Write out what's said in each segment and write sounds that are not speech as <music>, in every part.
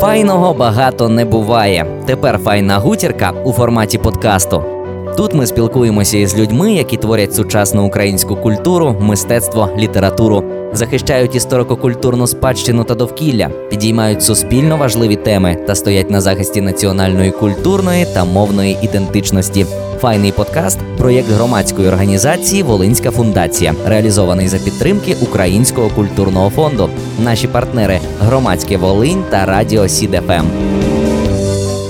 Файного багато не буває. Тепер файна гутірка у форматі подкасту. Тут ми спілкуємося із людьми, які творять сучасну українську культуру, мистецтво, літературу, захищають історико-культурну спадщину та довкілля, підіймають суспільно важливі теми та стоять на захисті національної культурної та мовної ідентичності. Файний подкаст проєкт громадської організації Волинська фундація, реалізований за підтримки Українського культурного фонду. Наші партнери громадське Волинь та Радіо Сідефем.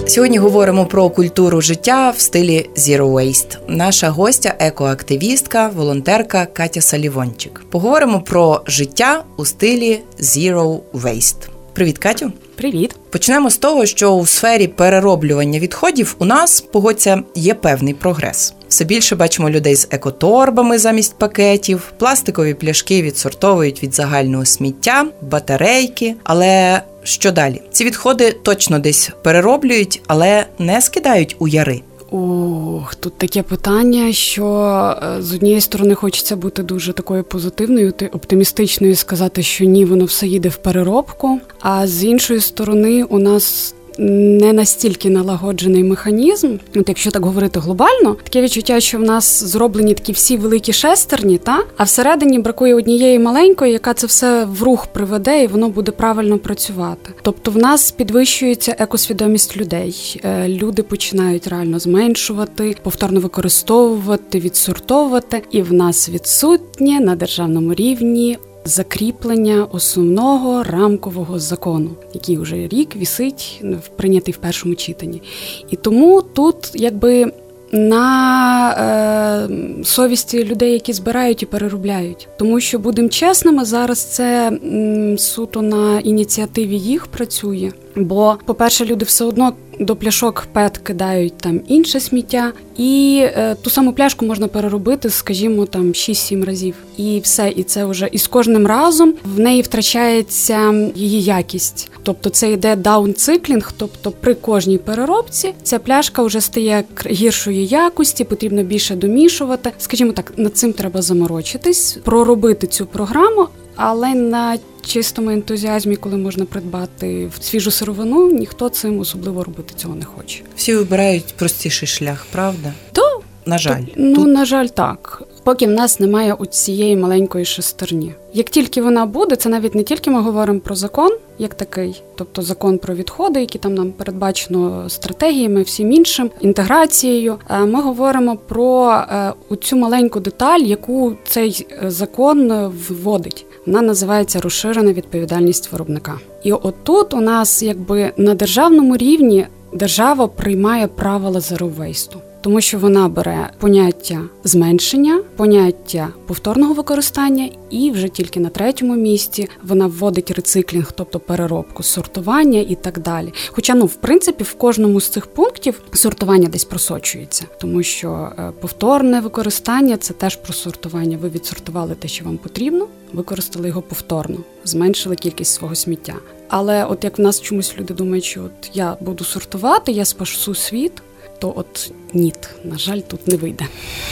Сьогодні говоримо про культуру життя в стилі Zero Waste. Наша гостя, екоактивістка, волонтерка Катя Салівончик. Поговоримо про життя у стилі Zero Waste. Привіт, Катю. Привіт. Почнемо з того, що у сфері перероблювання відходів у нас погодься є певний прогрес. Все більше бачимо людей з екоторбами замість пакетів, пластикові пляшки відсортовують від загального сміття, батарейки. Але що далі? Ці відходи точно десь перероблюють, але не скидають у яри. Ох, тут таке питання, що е, з однієї сторони хочеться бути дуже такою позитивною, оптимістичною, сказати, що ні, воно все їде в переробку. А з іншої сторони, у нас не настільки налагоджений механізм. От якщо так говорити глобально, таке відчуття, що в нас зроблені такі всі великі шестерні, та а всередині бракує однієї маленької, яка це все в рух приведе, і воно буде правильно працювати. Тобто, в нас підвищується екосвідомість людей. Е, люди починають реально зменшувати, повторно використовувати, відсортовувати, і в нас відсутнє на державному рівні закріплення основного рамкового закону, який вже рік вісить прийнятий в першому читанні. І тому тут якби. На е, совісті людей, які збирають і переробляють, тому що будемо чесними, зараз це м, суто на ініціативі їх працює. Бо, по-перше, люди все одно до пляшок ПЕТ кидають там інше сміття, і е, ту саму пляшку можна переробити, скажімо, там 6-7 разів. І все, і це вже і з кожним разом в неї втрачається її якість. Тобто це йде даунциклінг, тобто при кожній переробці ця пляшка вже стає гіршої якості, потрібно більше домішувати. Скажімо так, над цим треба заморочитись, проробити цю програму, але на чистому ентузіазмі, коли можна придбати в свіжу сировину, ніхто цим особливо робити цього не хоче. Всі вибирають простіший шлях, правда? То на жаль, ну Тут... на жаль, так. Поки в нас немає у цієї маленької шестерні. Як тільки вона буде, це навіть не тільки ми говоримо про закон, як такий, тобто закон про відходи, які там нам передбачено стратегіями, всім іншим інтеграцією. Е, ми говоримо про е, цю маленьку деталь, яку цей е, закон вводить. Вона називається розширена відповідальність виробника. І отут у нас, якби на державному рівні, держава приймає правила зеровейсту тому що вона бере поняття зменшення, поняття повторного використання, і вже тільки на третьому місці вона вводить рециклінг, тобто переробку, сортування і так далі. Хоча, ну, в принципі, в кожному з цих пунктів сортування десь просочується, тому що е, повторне використання це теж про сортування. Ви відсортували те, що вам потрібно, використали його повторно, зменшили кількість свого сміття. Але от як в нас чомусь люди думають, що от я буду сортувати, я спасу світ то от ні, на жаль, тут не вийде.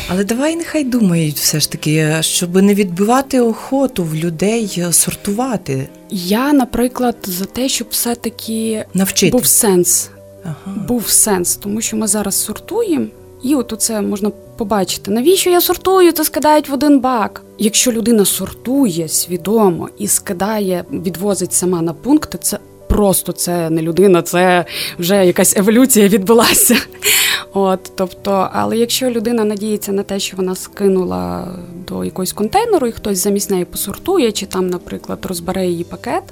Але давай нехай думають все ж таки, щоб не відбивати охоту в людей сортувати. Я, наприклад, за те, щоб все-таки Навчити. був сенс. Ага. Був сенс, тому що ми зараз сортуємо, і от це можна побачити. Навіщо я сортую? Це скидають в один бак. Якщо людина сортує свідомо і скидає, відвозить сама на пункти, це просто це не людина, це вже якась еволюція відбулася. <laughs> От, тобто, але якщо людина надіється на те, що вона скинула до якогось контейнеру, і хтось замість неї посортує, чи там, наприклад, розбере її пакет,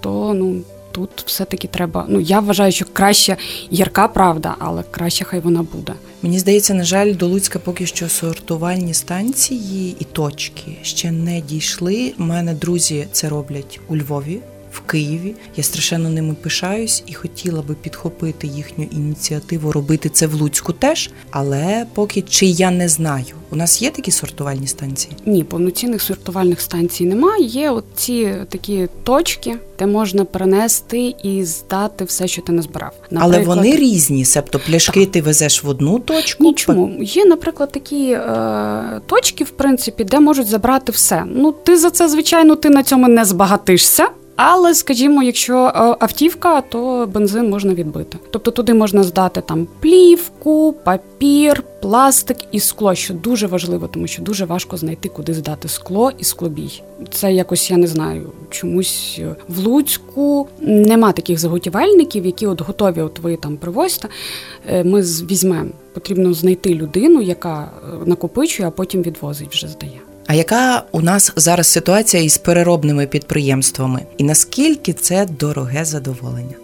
то ну. Тут все-таки треба. Ну я вважаю, що краще ярка правда, але краще хай вона буде. Мені здається, на жаль, до Луцька поки що сортувальні станції і точки ще не дійшли. У мене друзі це роблять у Львові в Києві. Я страшенно ними пишаюсь і хотіла би підхопити їхню ініціативу, робити це в Луцьку теж. Але поки чи я не знаю, у нас є такі сортувальні станції? Ні, повноцінних сортувальних станцій немає. Є от ці такі точки, де можна перенести і здати все, що ти назбирав. Наприклад, Але вони різні, себто пляшки так. ти везеш в одну точку. Нічому є, наприклад, такі е, точки, в принципі, де можуть забрати все. Ну ти за це, звичайно, ти на цьому не збагатишся Але, скажімо, якщо е, автівка, то бензин можна відбити. Тобто туди можна здати там плівку, папір, пластик і скло, що дуже важливо, тому що дуже важко знайти, куди здати скло і склобій. Це якось я не знаю, чомусь в Луцьку нема таких заготівельників, які от готові, от ви там привозьте. Е, ми візьмемо. Потрібно знайти людину, яка е, накопичує, а потім відвозить, вже здає. А яка у нас зараз ситуація із переробними підприємствами? І наскільки це дороге задоволення?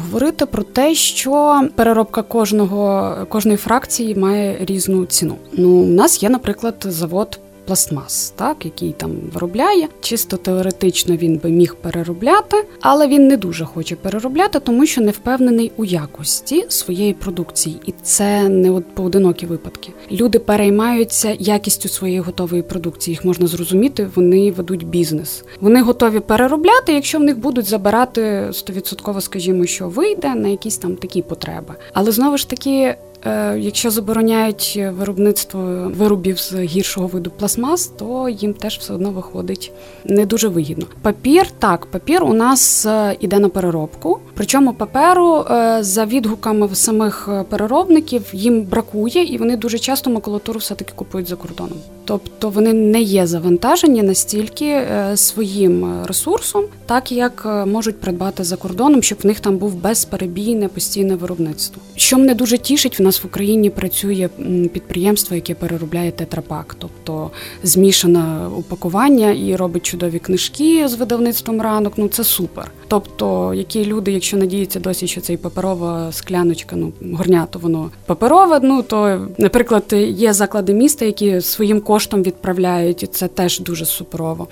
Говорити про те, що переробка кожного кожної фракції має різну ціну. Ну, у нас є, наприклад, завод пластмас, так який там виробляє. Чисто теоретично він би міг переробляти, але він не дуже хоче переробляти, тому що не впевнений у якості своєї продукції, і це не от поодинокі випадки. Люди переймаються якістю своєї готової продукції. Їх можна зрозуміти, вони ведуть бізнес. Вони готові переробляти, якщо в них будуть забирати стовідсотково, скажімо, що вийде на якісь там такі потреби. Але знову ж таки. Е, якщо забороняють виробництво виробів з гіршого виду пластмас, то їм теж все одно виходить не дуже вигідно. Папір так, папір у нас е, іде на переробку. Причому паперу е, за відгуками самих переробників їм бракує, і вони дуже часто макулатуру все таки купують за кордоном. Тобто вони не є завантажені настільки своїм ресурсом, так як можуть придбати за кордоном, щоб в них там був безперебійне постійне виробництво. Що мене дуже тішить, в нас в Україні працює підприємство, яке переробляє тетрапак, тобто змішане упакування і робить чудові книжки з видавництвом ранок. Ну це супер. Тобто, які люди, якщо надіються досі, що цей паперова скляночка, ну горнято воно паперове. Ну то, наприклад, є заклади міста, які своїм коштом відправляють, і це теж дуже суперово.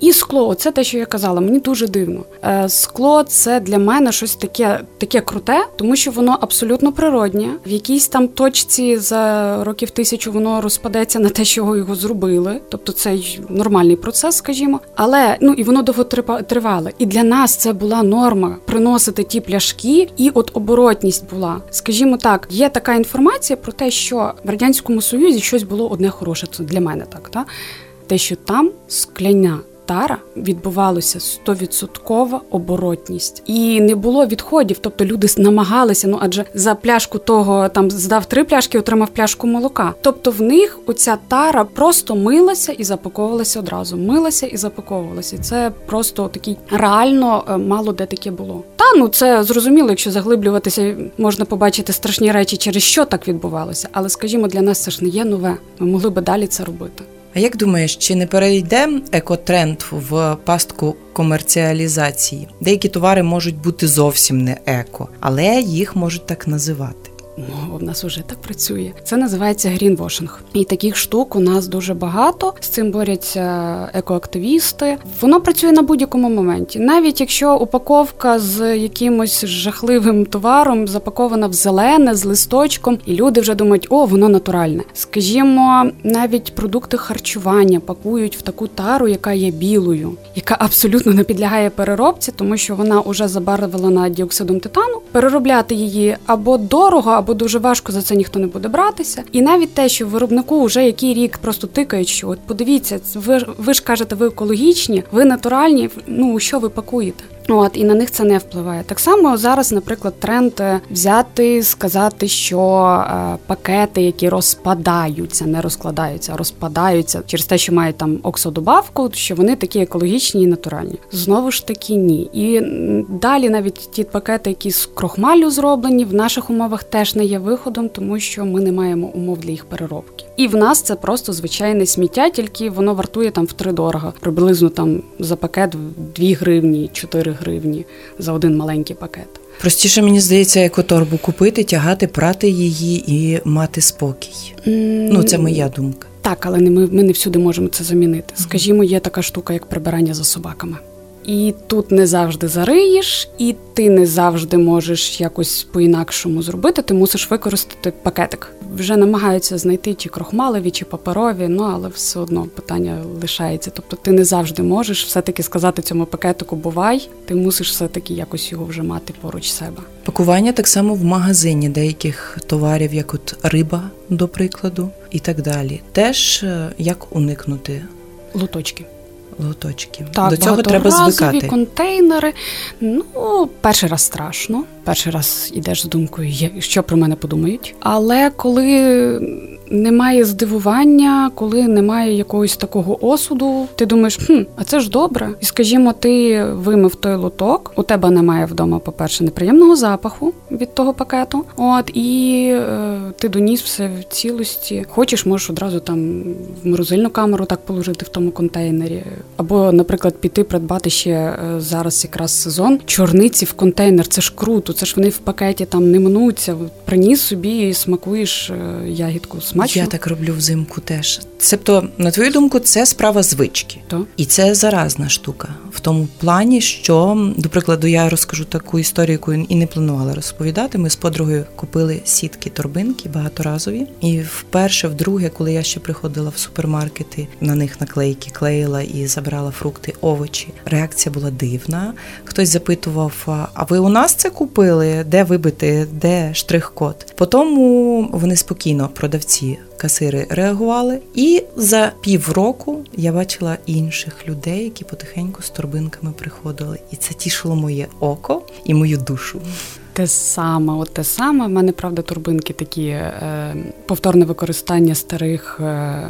І скло, це те, що я казала, мені дуже дивно. Е, скло це для мене щось таке таке круте, тому що воно абсолютно природнє. В якійсь там точці за років тисячу воно розпадеться на те, що його зробили. Тобто це нормальний процес, скажімо. Але ну і воно довго тривале. І для нас це була норма приносити ті пляшки, і от оборотність була. Скажімо так, є така інформація про те, що в радянському союзі щось було одне хороше. Це для мене так, та те, що там скляня тара відбувалося стовідсоткова оборотність, і не було відходів. Тобто люди намагалися. Ну адже за пляшку того там здав три пляшки, отримав пляшку молока. Тобто в них оця тара просто милася і запаковувалася одразу. Милася і запаковувалася. Це просто такий реально е, мало де таке було. Та ну це зрозуміло, якщо заглиблюватися, можна побачити страшні речі, через що так відбувалося. Але скажімо, для нас це ж не є нове. Ми могли би далі це робити. А як думаєш, чи не перейде екотренд в пастку комерціалізації? Деякі товари можуть бути зовсім не еко, але їх можуть так називати. Ну, у нас вже так працює. Це називається грінвошинг. І таких штук у нас дуже багато. З цим борються екоактивісти. Воно працює на будь-якому моменті. Навіть якщо упаковка з якимось жахливим товаром запакована в зелене з листочком, і люди вже думають, о, воно натуральне. Скажімо, навіть продукти харчування пакують в таку тару, яка є білою, яка абсолютно не підлягає переробці, тому що вона вже забарвлена діоксидом титану. Переробляти її або дорого або дуже важко за це ніхто не буде братися. І навіть те, що виробнику вже який рік просто тикають, що от подивіться, ви ви ж кажете, ви екологічні, ви натуральні. Ну що ви пакуєте? От і на них це не впливає. Так само зараз, наприклад, тренд е, взяти, сказати, що е, пакети, які розпадаються, не розкладаються, а розпадаються через те, що мають там оксодобавку, що вони такі екологічні і натуральні. Знову ж таки, ні. І далі навіть ті пакети, які з крохмалю зроблені, в наших умовах теж не є виходом, тому що ми не маємо умов для їх переробки. І в нас це просто звичайне сміття, тільки воно вартує там в три дорого, приблизно там за пакет 2 гривні, 4 гривні за один маленький пакет. Простіше мені здається, екоторбу купити, тягати, прати її і мати спокій. Mm. Ну це моя думка. Так, але не ми, ми не всюди можемо це замінити. Скажімо, є така штука, як прибирання за собаками. І тут не завжди зариєш, і ти не завжди можеш якось по-інакшому зробити. Ти мусиш використати пакетик. Вже намагаються знайти чи крохмалеві, чи паперові, ну але все одно питання лишається. Тобто ти не завжди можеш все-таки сказати цьому пакетику Бувай, ти мусиш все-таки якось його вже мати поруч себе. Пакування так само в магазині деяких товарів, як от риба, до прикладу, і так далі. Теж е, як уникнути лоточки лоточки. Так, До цього треба звикати. контейнери. Ну, перший раз страшно. Перший раз йдеш з думкою, що про мене подумають. Але коли немає здивування, коли немає якогось такого осуду, ти думаєш, хм, а це ж добре. І скажімо, ти вимив той лоток, у тебе немає вдома, по-перше, неприємного запаху від того пакету. От і е, ти доніс все в цілості. Хочеш, можеш одразу там в морозильну камеру так положити в тому контейнері. Або, наприклад, піти придбати ще е, зараз якраз сезон чорниці в контейнер. Це ж круто, це ж вони в пакеті там не мнуться. Приніс собі і смакуєш е, ягідку смачно. Я так роблю взимку теж. Себто, на твою думку, це справа звички, То? і це заразна штука в тому плані, що до прикладу я розкажу таку історію, яку і не планувала розповідати. Ми з подругою купили сітки торбинки багаторазові, і вперше, вдруге, коли я ще приходила в супермаркети, на них наклейки клеїла і забирала фрукти, овочі. Реакція була дивна. Хтось запитував: а ви у нас це купили? Де вибити, де штрих-код? Потім вони спокійно продавці касири реагували. І за півроку я бачила інших людей, які потихеньку з торбинками приходили. І це тішило моє око і мою душу. Те саме, от те саме. В мене правда турбинки такі е, повторне використання старих е,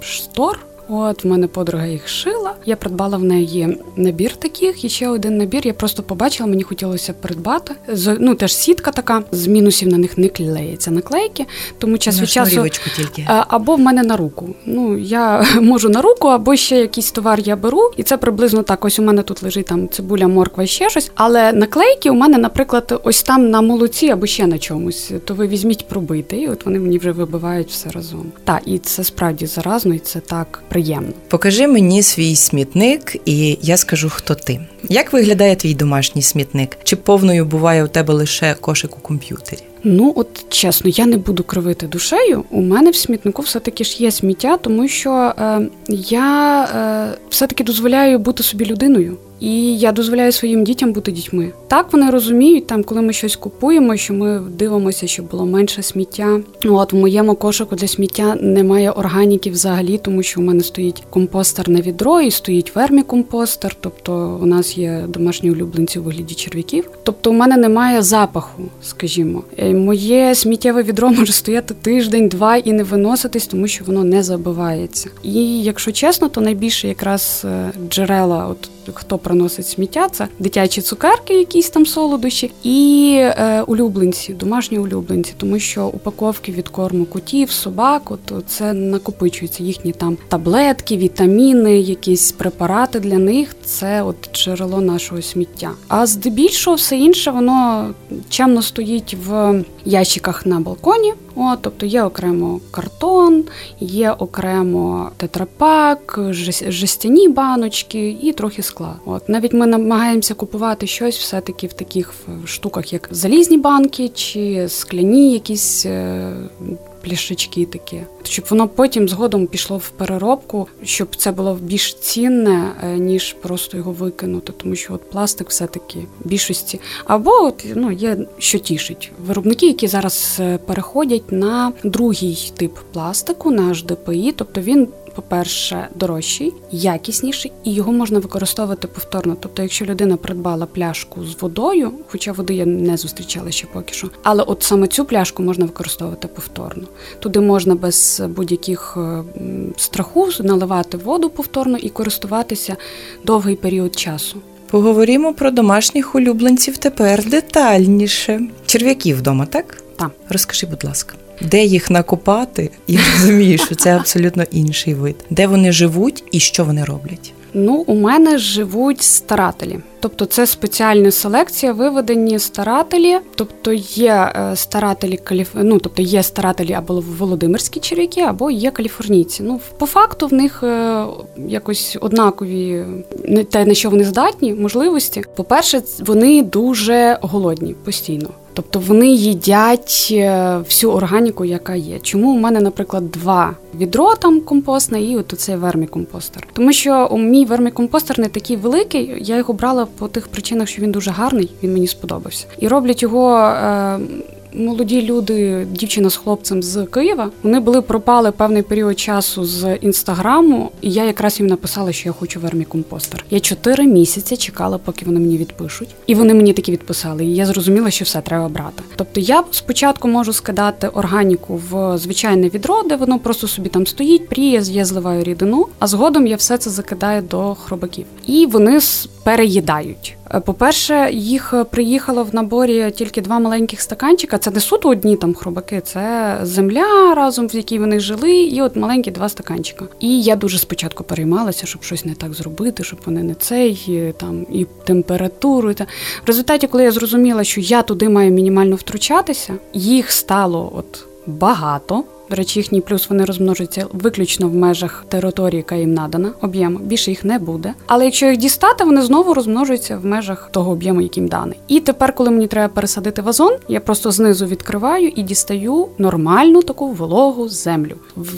штор. От в мене подруга їх шила. Я придбала в неї набір таких, і ще один набір. Я просто побачила, мені хотілося придбати. З ну теж сітка така з мінусів на них не клеїться наклейки, тому час від часу тільки або в мене на руку. Ну я <laughs> можу на руку, або ще якийсь товар я беру, і це приблизно так. Ось у мене тут лежить там цибуля, морква, ще щось. Але наклейки у мене, наприклад, ось там на молоці або ще на чомусь. То ви візьміть пробити, і от вони мені вже вибивають все разом. Так, і це справді заразно, і це так приємно. Покажи мені свій смітник, і я скажу, хто ти. Як виглядає твій домашній смітник? Чи повною буває у тебе лише кошик у комп'ютері? Ну, от чесно, я не буду кривити душею. У мене в смітнику все-таки ж є сміття, тому що е, я е, все-таки дозволяю бути собі людиною. І я дозволяю своїм дітям бути дітьми. Так вони розуміють, там, коли ми щось купуємо, що ми дивимося, щоб було менше сміття. Ну, от в моєму кошику для сміття немає органіки взагалі, тому що у мене стоїть компостерне відро і стоїть вермікомпостер, тобто у нас є домашні улюбленці у вигляді черв'яків. Тобто у мене немає запаху, скажімо. Е, моє сміттєве відро <laughs> може стояти тиждень-два і не виноситись, тому що воно не забивається. І якщо чесно, то найбільше якраз е, джерела, от хто приносить сміття, це дитячі цукерки, якісь там солодощі, і е, улюбленці, домашні улюбленці, тому що упаковки від корму котів, собак, от це накопичуються їхні там таблетки, вітаміни, якісь препарати для них. Це от джерело нашого сміття. А здебільшого все інше, воно чемно стоїть в ящиках на балконі. О, тобто є окремо картон, є окремо тетрапак, жестяні баночки і трохи скла. От навіть ми намагаємося купувати щось все-таки в таких штуках, як залізні банки чи скляні якісь. Пляшечки такі, щоб воно потім згодом пішло в переробку, щоб це було більш цінне, е, ніж просто його викинути, тому що от пластик все-таки більшості. Або от ну є що тішить виробники, які зараз е, переходять на другий тип пластику, на HDPI, тобто він по-перше, дорожчий, якісніший, і його можна використовувати повторно. Тобто, якщо людина придбала пляшку з водою, хоча води я не зустрічала ще поки що, але от саме цю пляшку можна використовувати повторно. Туди можна без будь-яких е, страху наливати воду повторно і користуватися довгий період часу. Поговоримо про домашніх улюбленців тепер детальніше. Черв'яків вдома, так? Так. Розкажи, будь ласка де їх накопати, і <laughs> розумію, що це абсолютно інший вид, де вони живуть і що вони роблять. Ну, у мене живуть старателі, тобто це спеціальна селекція, виведені старателі, тобто є е, старателі каліф... ну, тобто є старателі або володимирські черв'яки, або є каліфорнійці. Ну, по факту в них е, якось однакові те, на що вони здатні, можливості. По перше, вони дуже голодні постійно. Тобто вони їдять е, всю органіку, яка є. Чому у мене, наприклад, два відро там компостне і от цей вермікомпостер? Тому що мій вермікомпостер не такий великий. Я його брала по тих причинах, що він дуже гарний, він мені сподобався. І роблять його. Молоді люди, дівчина з хлопцем з Києва. Вони були пропали певний період часу з інстаграму, і я якраз їм написала, що я хочу вермікомпостер. Я чотири місяці чекала, поки вони мені відпишуть, і вони мені таки відписали. І я зрозуміла, що все треба брати. Тобто я спочатку можу скидати органіку в звичайне відро, де воно просто собі там стоїть, пріє, я зливаю рідину, а згодом я все це закидаю до хробаків. І вони переїдають. Е, по-перше, їх приїхало в наборі тільки два маленьких стаканчика. Це не суто одні там хробаки, це земля разом, в якій вони жили, і от маленькі два стаканчика. І я дуже спочатку переймалася, щоб щось не так зробити, щоб вони не цей там і температуру. І та. В результаті, коли я зрозуміла, що я туди маю мінімально втручатися, їх стало от багато. До речі, їхній плюс вони розмножуються виключно в межах території, яка їм надана, об'єму. Більше їх не буде. Але якщо їх дістати, вони знову розмножуються в межах того об'єму, яким даний. І тепер, коли мені треба пересадити вазон, я просто знизу відкриваю і дістаю нормальну таку вологу землю.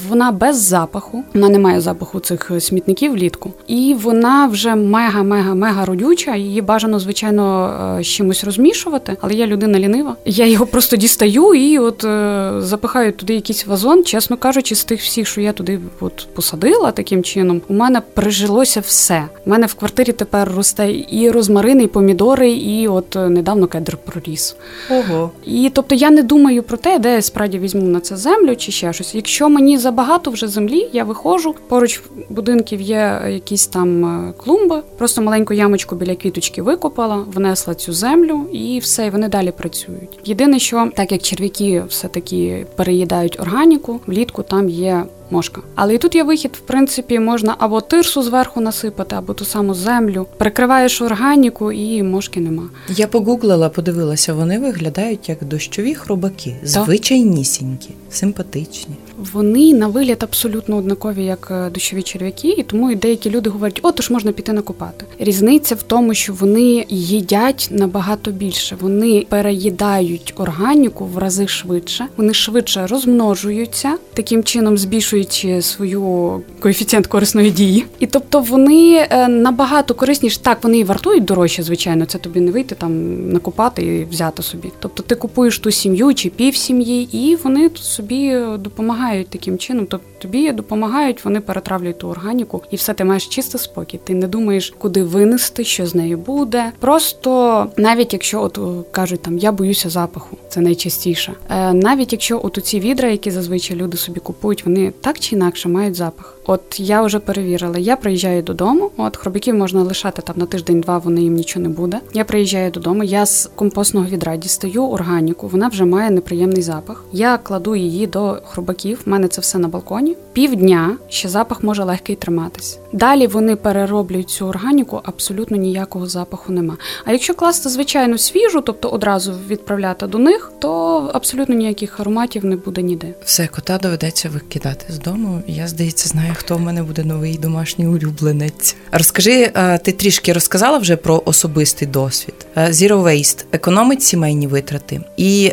Вона без запаху, вона не має запаху цих смітників влітку. І вона вже мега-мега-мега родюча. Її бажано, звичайно, е, з чимось розмішувати. Але я людина лінива. Я його просто дістаю і от е, запихаю туди якісь вазон вазон, чесно кажучи, з тих всіх, що я туди от посадила таким чином, у мене прижилося все. У мене в квартирі тепер росте і розмарини, і помідори, і от е, недавно кедр проріс. Ого. І тобто я не думаю про те, де я справді візьму на це землю чи ще щось. Якщо мені забагато вже землі, я виходжу. Поруч будинків є якісь там е, клумби, просто маленьку ямочку біля квіточки викопала, внесла цю землю і все, і вони далі працюють. Єдине, що так як черв'яки все таки переїдають органі органіку, влітку там є мошка. Але і тут є вихід, в принципі, можна або тирсу зверху насипати, або ту саму землю. Прикриваєш органіку і мошки нема. Я погуглила, подивилася, вони виглядають як дощові хробаки, звичайнісінькі, симпатичні. Вони на вигляд абсолютно однакові, як е, дощові черв'яки, і тому і деякі люди говорять, о, то ж можна піти накопати. Різниця в тому, що вони їдять набагато більше. Вони переїдають органіку в рази швидше, вони швидше розмножуються, таким чином збільшуючи свою коефіцієнт корисної дії. І тобто вони е, набагато корисніші. Так, вони і вартують дорожче, звичайно. Це тобі не вийти там накопати і взяти собі. Тобто ти купуєш ту сім'ю чи пів сім'ї, і вони собі допомагають допомагають таким чином. Тобто тобі допомагають, вони перетравлюють ту органіку, і все ти маєш чистий спокій. Ти не думаєш, куди винести, що з нею буде. Просто навіть якщо от кажуть там я боюся запаху, це найчастіше. Е, навіть якщо от у ці відра, які зазвичай люди собі купують, вони так чи інакше мають запах. От я вже перевірила, я приїжджаю додому. От хробаків можна лишати там на тиждень-два, вони їм нічого не буде. Я приїжджаю додому, я з компостного відра дістаю органіку, вона вже має неприємний запах. Я кладу її до хробаків. У мене це все на балконі. Півдня ще запах може легкий триматись. Далі вони перероблюють цю органіку, абсолютно ніякого запаху нема. А якщо класти звичайно свіжу, тобто одразу відправляти до них, то абсолютно ніяких ароматів не буде ніде. Все кота доведеться викидати з дому. Я здається, знаю хто в мене буде новий домашній улюбленець. Розкажи, ти трішки розказала вже про особистий досвід. Zero Waste економить сімейні витрати, і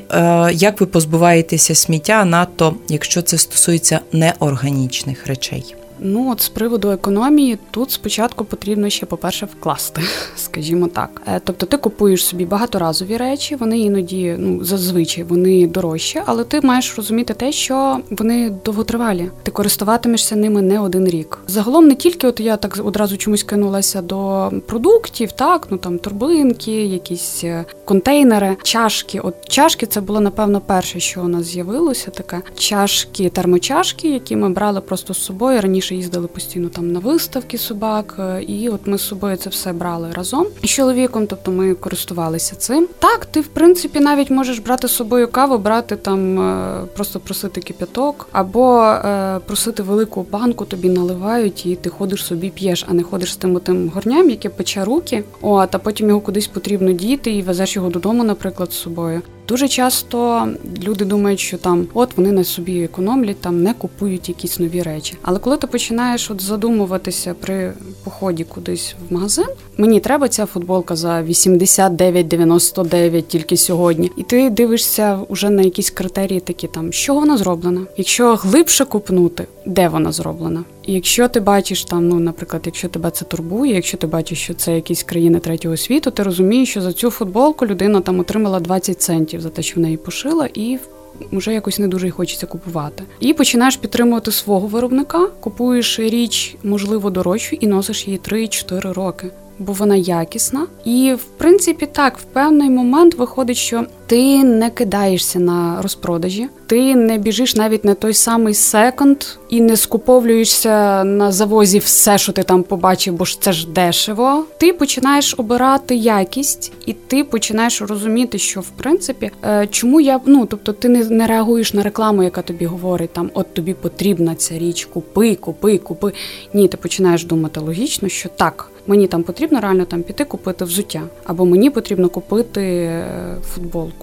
як ви позбуваєтеся сміття, надто якщо це стосується неорганічних речей. Ну от з приводу економії, тут спочатку потрібно ще, по-перше, вкласти, <laughs> скажімо так. Е, тобто ти купуєш собі багаторазові речі, вони іноді, ну зазвичай вони дорожчі, але ти маєш розуміти те, що вони довготривалі. Ти користуватимешся ними не один рік. Загалом не тільки, от я так одразу чомусь кинулася до продуктів, так ну там турбинки, якісь е, контейнери, чашки. От чашки це було напевно перше, що у нас з'явилося. Таке чашки, термочашки, які ми брали просто з собою раніше раніше їздили постійно там на виставки собак, е, і от ми з собою це все брали разом з чоловіком, тобто ми користувалися цим. Так, ти в принципі навіть можеш брати з собою каву, брати там, е, просто просити кип'яток, або е, просити велику банку, тобі наливають, і ти ходиш собі п'єш, а не ходиш з тим тим горням, яке пече руки. От, а потім його кудись потрібно діти і везеш його додому, наприклад, з собою. Дуже часто люди думають, що там от вони на собі економлять, там не купують якісь нові речі. Але коли ти починаєш от задумуватися при поході кудись в магазин. Мені треба ця футболка за 89,99 тільки сьогодні. І ти дивишся вже на якісь критерії, такі там, що вона зроблена. Якщо глибше купнути, де вона зроблена. Якщо ти бачиш там, ну, наприклад, якщо тебе це турбує, якщо ти бачиш, що це якісь країни третього світу, ти розумієш, що за цю футболку людина там отримала 20 центів за те, що в неї пошила, і вже якось не дуже хочеться купувати. І починаєш підтримувати свого виробника, купуєш річ, можливо, дорожчу, і носиш її 3-4 роки бо вона якісна. І в принципі, так, в певний момент виходить, що ти не кидаєшся на розпродажі, ти не біжиш навіть на той самий секонд і не скуповлюєшся на завозі все, що ти там побачив, бо ж це ж дешево. Ти починаєш обирати якість, і ти починаєш розуміти, що в принципі е, чому я ну тобто ти не, не реагуєш на рекламу, яка тобі говорить там, от тобі потрібна ця річ, купи, купи, купи. Ні, ти починаєш думати логічно, що так. Мені там потрібно реально там піти купити взуття, або мені потрібно купити е, футболку.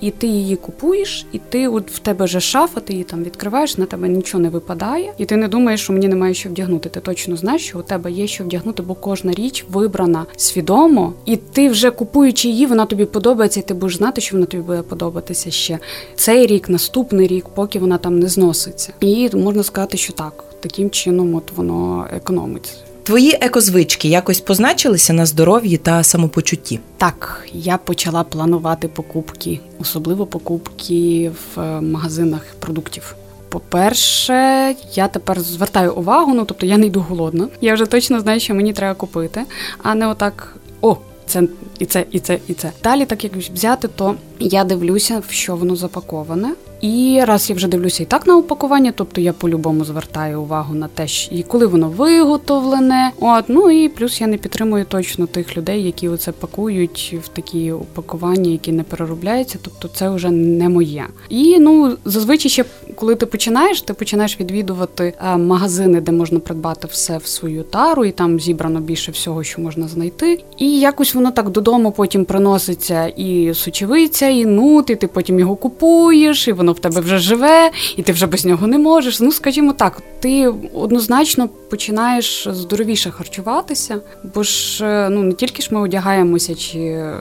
І ти її купуєш, і ти от в тебе вже шафа, ти її там відкриваєш, на тебе нічого не випадає, і ти не думаєш, що мені немає що вдягнути. Ти точно знаєш, що у тебе є що вдягнути, бо кожна річ вибрана свідомо, і ти вже купуючи її, вона тобі подобається, і ти будеш знати, що вона тобі буде подобатися ще цей рік, наступний рік, поки вона там не зноситься. І можна сказати, що так, таким чином, от воно економить. Твої екозвички якось позначилися на здоров'ї та самопочутті? Так, я почала планувати покупки, особливо покупки в е, магазинах продуктів. По-перше, я тепер звертаю увагу, ну тобто я не йду голодна. Я вже точно знаю, що мені треба купити, а не отак. О, це і це, і це, і це. Далі, так як взяти, то я дивлюся, що воно запаковане. І раз я вже дивлюся і так на упакування, тобто я по-любому звертаю увагу на те, і коли воно виготовлене. От ну і плюс я не підтримую точно тих людей, які оце пакують в такі упакування, які не переробляються. Тобто це вже не моє. І ну зазвичай ще коли ти починаєш, ти починаєш відвідувати е, магазини, де можна придбати все в свою тару, і там зібрано більше всього, що можна знайти. І якось воно так додому потім приноситься і сочевиця, і нут, і ти потім його купуєш, і воно в тебе вже живе, і ти вже без нього не можеш. Ну, скажімо так, ти однозначно починаєш здоровіше харчуватися, бо ж е, ну не тільки ж ми одягаємося чи е,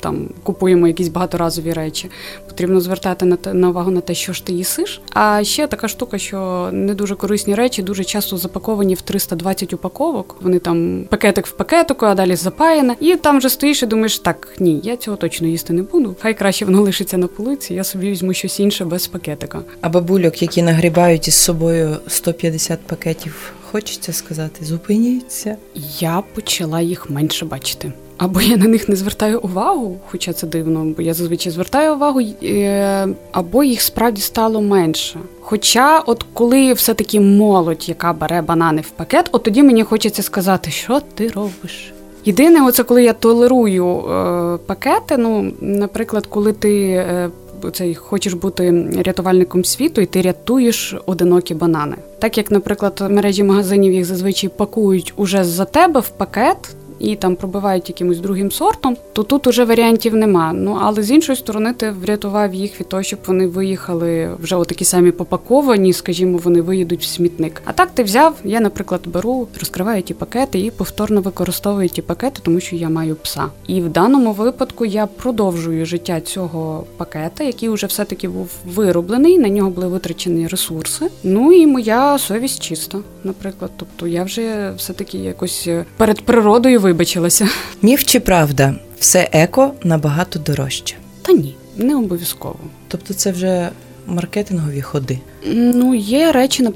там купуємо якісь багаторазові речі. Потрібно звертати на на увагу на те, що ж ти їсиш. А ще така штука, що не дуже корисні речі, дуже часто запаковані в 320 упаковок. Вони там пакетик в пакетику, а далі запаяне. І там вже стоїш і думаєш, так ні, я цього точно їсти не буду. Хай краще воно лишиться на полиці. Я собі візьму щось інше без пакетика. А бабульок, які нагрібають із собою 150 пакетів, хочеться сказати, зупиніться. Я почала їх менше бачити. Або я на них не звертаю увагу, хоча це дивно, бо я зазвичай звертаю увагу, е, або їх справді стало менше. Хоча, от коли все-таки молодь, яка бере банани в пакет, от тоді мені хочеться сказати, що ти робиш. Єдине, оце коли я толерую е, пакети. Ну, наприклад, коли ти е, цей хочеш бути рятувальником світу, і ти рятуєш одинокі банани. Так як, наприклад, мережі магазинів їх зазвичай пакують уже за тебе в пакет і там пробивають якимось другим сортом, то тут уже варіантів нема. Ну але з іншої сторони, ти врятував їх від того, щоб вони виїхали вже отакі самі попаковані, скажімо, вони виїдуть в смітник. А так ти взяв, я, наприклад, беру, розкриваю ті пакети і повторно використовую ті пакети, тому що я маю пса. І в даному випадку я продовжую життя цього пакета, який вже все-таки був вироблений, на нього були витрачені ресурси. Ну і моя совість чиста, наприклад. Тобто я вже все-таки якось перед природою вибачилася. Міф чи правда, все еко набагато дорожче. Та ні, не обов'язково. Тобто це вже маркетингові ходи. Ну, є речі,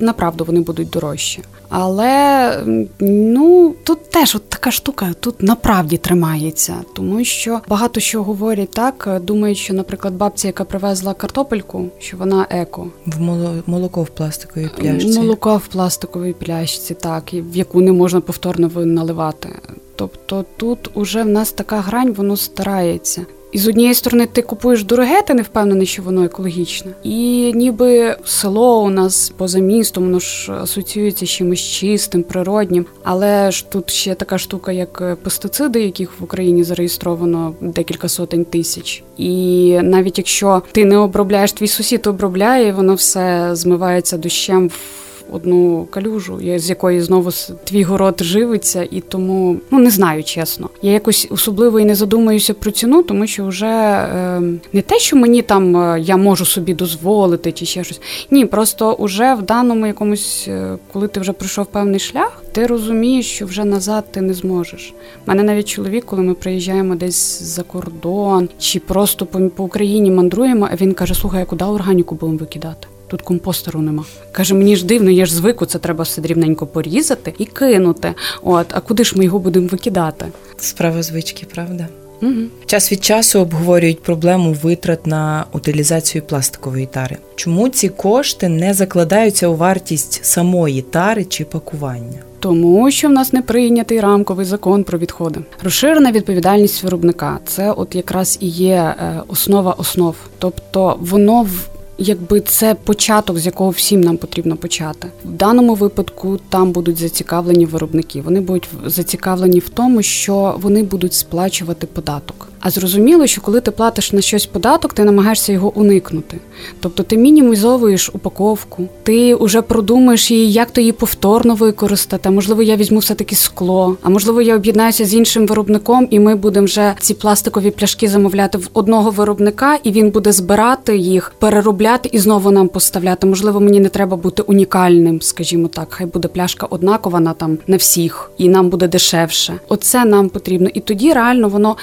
направду вони будуть дорожчі. Але ну тут теж от така штука тут направді тримається, тому що багато що говорять так, думають, що, наприклад, бабця, яка привезла картопельку, що вона еко. В молоко в пластиковій пляшці. Молоко в пластиковій пляшці, так, і в яку не можна повторно наливати. Тобто тут уже в нас така грань, воно старається. І з однієї сторони ти купуєш дороге, ти не впевнений, що воно екологічне. І ніби село у нас поза містом, воно ж асоціюється з чимось чистим, природнім. Але ж тут ще така штука, як пестициди, яких в Україні зареєстровано декілька сотень тисяч. І навіть якщо ти не обробляєш, твій сусід обробляє, воно все змивається дощем в одну калюжу, з якої знову твій город живиться, і тому ну не знаю чесно. Я якось особливо і не задумуюся про ціну, тому що вже е, не те, що мені там е, я можу собі дозволити, чи ще щось. Ні, просто уже в даному якомусь, е, коли ти вже пройшов певний шлях, ти розумієш, що вже назад ти не зможеш. Мене навіть чоловік, коли ми приїжджаємо десь за кордон, чи просто по, по Україні мандруємо, він каже: Слухай, а куди органіку будемо викидати? Тут компостеру нема. Каже, мені ж дивно, я ж звику, це треба все дрібненько порізати і кинути. От, а куди ж ми його будемо викидати? Справа звички, правда? Угу. Час від часу обговорюють проблему витрат на утилізацію пластикової тари. Чому ці кошти не закладаються у вартість самої тари чи пакування? Тому що в нас не прийнятий рамковий закон про відходи. Розширена відповідальність виробника це от якраз і є е, основа основ. Тобто воно в якби це початок, з якого всім нам потрібно почати. В даному випадку там будуть зацікавлені виробники. Вони будуть зацікавлені в тому, що вони будуть сплачувати податок. А зрозуміло, що коли ти платиш на щось податок, ти намагаєшся його уникнути. Тобто ти мінімізовуєш упаковку, ти вже продумаєш її, як то її повторно використати. Можливо, я візьму все таки скло, а можливо, я об'єднаюся з іншим виробником, і ми будемо вже ці пластикові пляшки замовляти в одного виробника, і він буде збирати їх, переробляти і знову нам поставляти. Можливо, мені не треба бути унікальним, скажімо так. Хай буде пляшка однакова на там на всіх, і нам буде дешевше. Оце нам потрібно. І тоді реально воно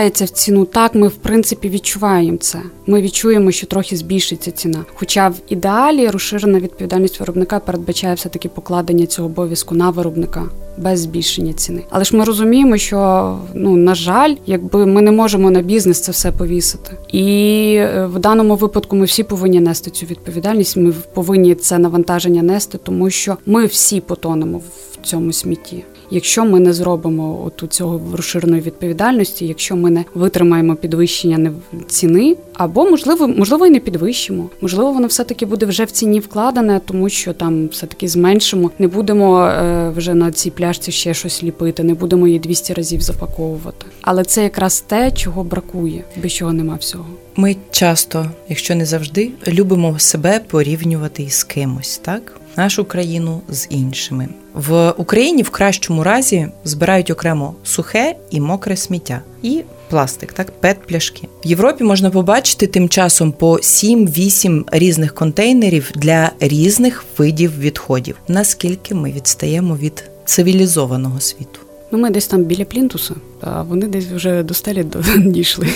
закладається в ціну. Так, ми в принципі відчуваємо це. Ми відчуємо, що трохи збільшиться ціна. Хоча в ідеалі розширена відповідальність виробника передбачає все таки покладення цього обов'язку на виробника без збільшення ціни. Але ж ми розуміємо, що ну на жаль, якби ми не можемо на бізнес це все повісити, і е, в даному випадку ми всі повинні нести цю відповідальність. Ми повинні це навантаження нести, тому що ми всі потонемо в цьому смітті. Якщо ми не зробимо оту цього розширеної відповідальності, якщо ми не витримаємо підвищення ціни, або можливо, можливо, і не підвищимо, можливо, воно все таки буде вже в ціні вкладене, тому що там все таки зменшимо. Не будемо е, вже на цій пляшці ще щось ліпити, не будемо її 200 разів запаковувати. Але це якраз те, чого бракує, без чого нема всього. Ми часто, якщо не завжди, любимо себе порівнювати із кимось, так нашу країну з іншими. В Україні в кращому разі збирають окремо сухе і мокре сміття і пластик, так пет-пляшки. В Європі можна побачити тим часом по 7-8 різних контейнерів для різних видів відходів. Наскільки ми відстаємо від цивілізованого світу? Ну, ми десь там біля плінтуса, а вони десь вже до стелі <laughs> дійшли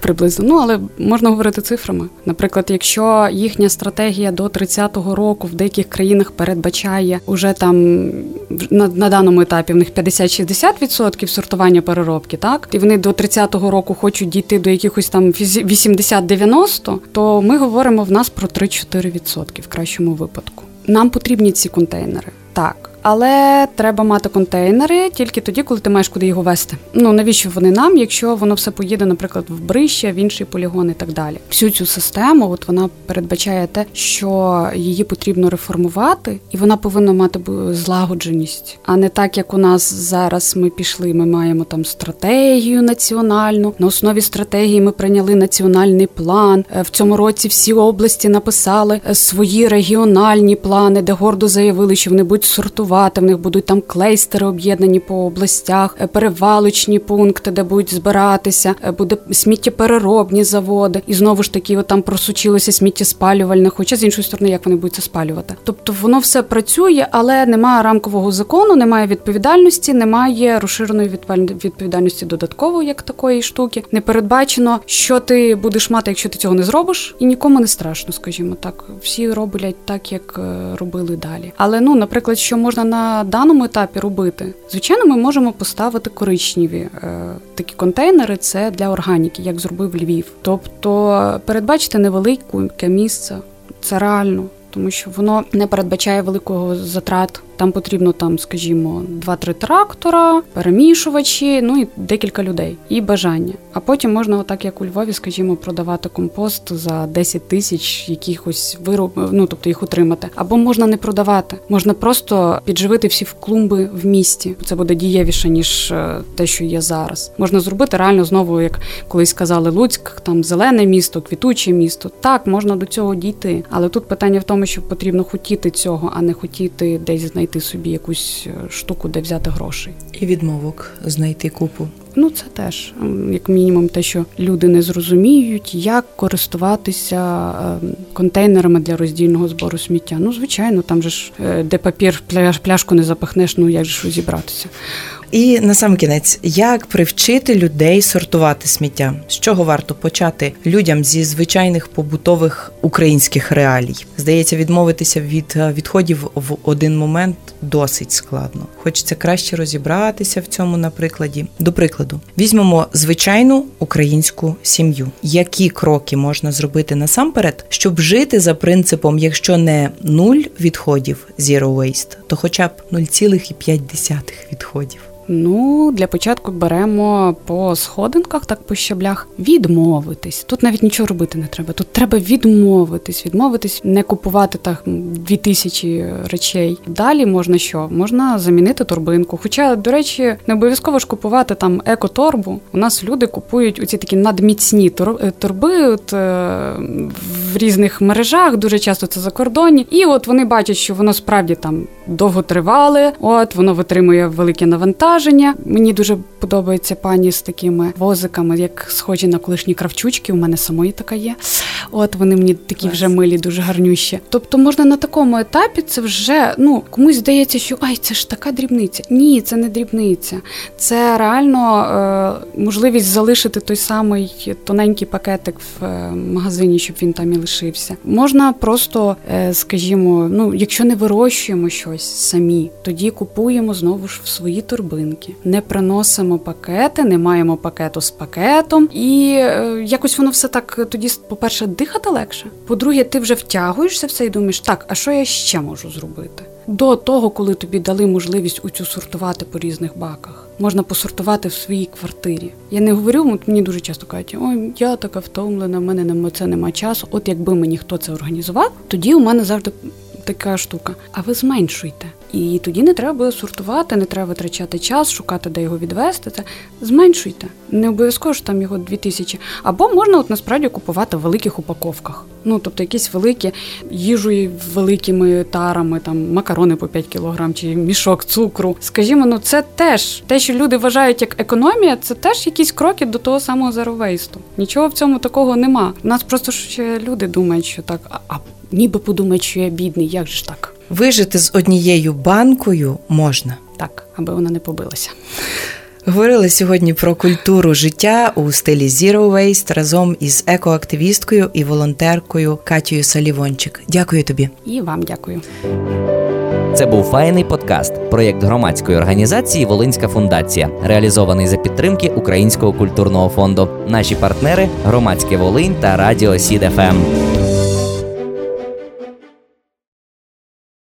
приблизно. Ну, але можна говорити цифрами. Наприклад, якщо їхня стратегія до 30-го року в деяких країнах передбачає уже там на, на даному етапі в них 50-60% сортування переробки, так і вони до 30-го року хочуть дійти до якихось там 80-90, то ми говоримо в нас про 3-4% в кращому випадку. Нам потрібні ці контейнери. Так. Але треба мати контейнери тільки тоді, коли ти маєш куди його вести. Ну навіщо вони нам, якщо воно все поїде, наприклад, в брище, в інший полігон і так далі. Всю цю систему, от вона передбачає те, що її потрібно реформувати, і вона повинна мати злагодженість, а не так, як у нас зараз ми пішли. Ми маємо там стратегію національну. На основі стратегії ми прийняли національний план. Е, в цьому році всі області написали е, свої регіональні плани, де гордо заявили, що вони будуть сортувати працювати. В них будуть там клейстери об'єднані по областях, е, перевалочні пункти, де будуть збиратися, е, буде сміттєпереробні заводи, і знову ж таки, от там просучилося сміттєспалювальне, хоча з іншої сторони, як вони будуть це спалювати. Тобто воно все працює, але немає рамкового закону, немає відповідальності, немає розширеної відповідальності додаткової, як такої штуки. Не передбачено, що ти будеш мати, якщо ти цього не зробиш, і нікому не страшно, скажімо так. Всі роблять так, як е, робили далі. Але ну, наприклад, що можна на даному етапі робити? Звичайно, ми можемо поставити коричневі е, такі контейнери. Це для органіки, як зробив Львів. Тобто передбачити невелике місце, це реально, тому що воно не передбачає великого затрат Там потрібно там, скажімо, два-три трактора, перемішувачі, ну і декілька людей, і бажання. А потім можна, отак як у Львові, скажімо, продавати компост за 10 тисяч якихось вироб, ну тобто їх утримати. Або можна не продавати, можна просто підживити всі клумби в місті. Це буде дієвіше ніж е, те, що є зараз. Можна зробити реально знову, як колись сказали, Луцьк, там зелене місто, квітуче місто. Так, можна до цього дійти. Але тут питання в тому, що потрібно хотіти цього, а не хотіти десь знайти собі якусь е, штуку, де взяти гроші. І відмовок знайти купу. Ну, це теж як мінімум, те, що люди не зрозуміють, як користуватися контейнерами для роздільного збору сміття. Ну, звичайно, там же ж е, де папір пляшку не запахнеш, ну як же ж розібратися. І на сам кінець, як привчити людей сортувати сміття? З чого варто почати людям зі звичайних побутових українських реалій? Здається, відмовитися від е, відходів в один момент досить складно. Хочеться краще розібратися в цьому на прикладі. До прикладу, візьмемо звичайну українську сім'ю. Які кроки можна зробити насамперед, щоб жити за принципом, якщо не нуль відходів zero waste, то хоча б 0,5 відходів. Ну, для початку беремо по сходинках, так по щаблях, відмовитись. Тут навіть нічого робити не треба. Тут треба відмовитись, відмовитись, не купувати так дві тисячі речей. Далі можна що? Можна замінити торбинку. Хоча, до речі, не обов'язково ж купувати там екоторбу. У нас люди купують оці такі надміцні е, торби от, е, в різних мережах, дуже часто це закордонні. І от вони бачать, що воно справді там довго тривале, от воно витримує велике навантаження враження. Мені дуже подобається пані з такими возиками, як схожі на колишні кравчучки. У мене самої така є. От вони мені такі вже милі, дуже гарнющі. Тобто можна на такому етапі це вже ну комусь здається, що ай, це ж така дрібниця. Ні, це не дрібниця. Це реально е, можливість залишити той самий тоненький пакетик в е, магазині, щоб він там і лишився. Можна просто, е, скажімо, ну якщо не вирощуємо щось самі, тоді купуємо знову ж в свої торби новинки. Не приносимо пакети, не маємо пакету з пакетом, і е, якось воно все так тоді, по-перше, дихати легше. По-друге, ти вже втягуєшся все і думаєш, так, а що я ще можу зробити? До того, коли тобі дали можливість у цю сортувати по різних баках, можна посортувати в своїй квартирі. Я не говорю, мені дуже часто кажуть, ой, я така втомлена, в мене на це немає часу. От якби мені хто це організував, тоді у мене завжди така штука. А ви зменшуйте. І тоді не треба буде сортувати, не треба витрачати час, шукати, де його відвести. Це зменшуйте. Не обов'язково що там його 2000. Або можна от насправді купувати в великих упаковках. Ну тобто якісь великі їжу великими тарами, там макарони по 5 кілограм чи мішок цукру. Скажімо, ну це теж те, що люди вважають як економія, це теж якісь кроки до того самого зеровейсту. Нічого в цьому такого нема. У нас просто ще люди думають, що так, а ніби подумають, що я бідний, як же ж так? Вижити з однією банкою можна. Так, аби вона не побилася. Говорили сьогодні про культуру життя у стилі Zero Waste разом із екоактивісткою і волонтеркою Катією Салівончик. Дякую тобі. І вам дякую. Це був файний подкаст, проєкт громадської організації Волинська фундація, реалізований за підтримки Українського культурного фонду. Наші партнери громадське Волинь та Радіо Сід ФМ.